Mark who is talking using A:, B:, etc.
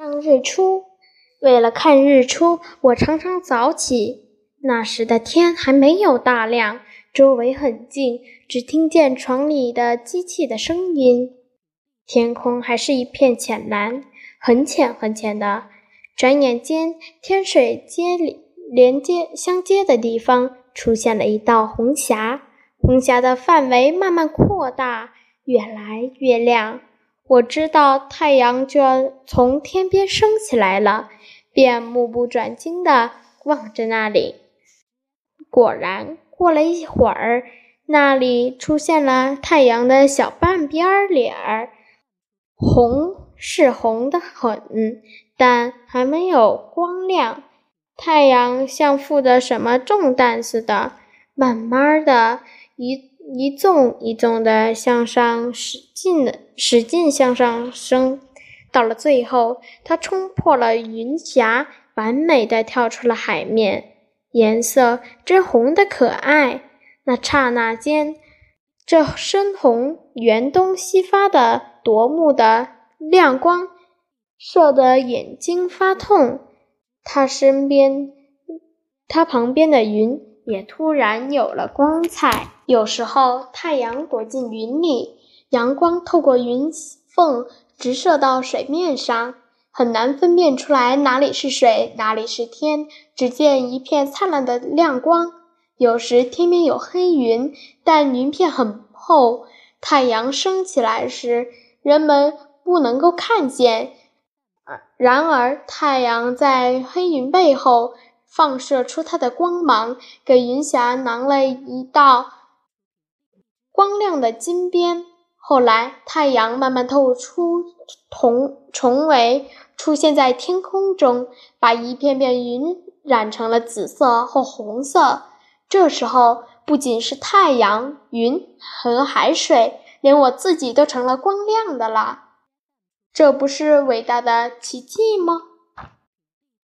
A: 看日出，为了看日出，我常常早起。那时的天还没有大亮，周围很静，只听见床里的机器的声音。天空还是一片浅蓝，很浅很浅的。转眼间，天水接里连接相接的地方出现了一道红霞，红霞的范围慢慢扩大，越来越亮。我知道太阳就要从天边升起来了，便目不转睛地望着那里。果然，过了一会儿，那里出现了太阳的小半边脸儿，红是红的很，但还没有光亮。太阳像负着什么重担似的，慢慢的一。一纵一纵的向上使劲的使劲向上升，到了最后，它冲破了云霞，完美的跳出了海面，颜色真红的可爱。那刹那间，这深红圆东西发的夺目的亮光，射得眼睛发痛。他身边，他旁边的云。也突然有了光彩。有时候太阳躲进云里，阳光透过云缝直射到水面上，很难分辨出来哪里是水，哪里是天。只见一片灿烂的亮光。有时天边有黑云，但云片很厚，太阳升起来时，人们不能够看见。而然而太阳在黑云背后。放射出它的光芒，给云霞囊了一道光亮的金边。后来，太阳慢慢透出重重围，出现在天空中，把一片片云染成了紫色或红色。这时候，不仅是太阳、云和海水，连我自己都成了光亮的了。这不是伟大的奇迹吗？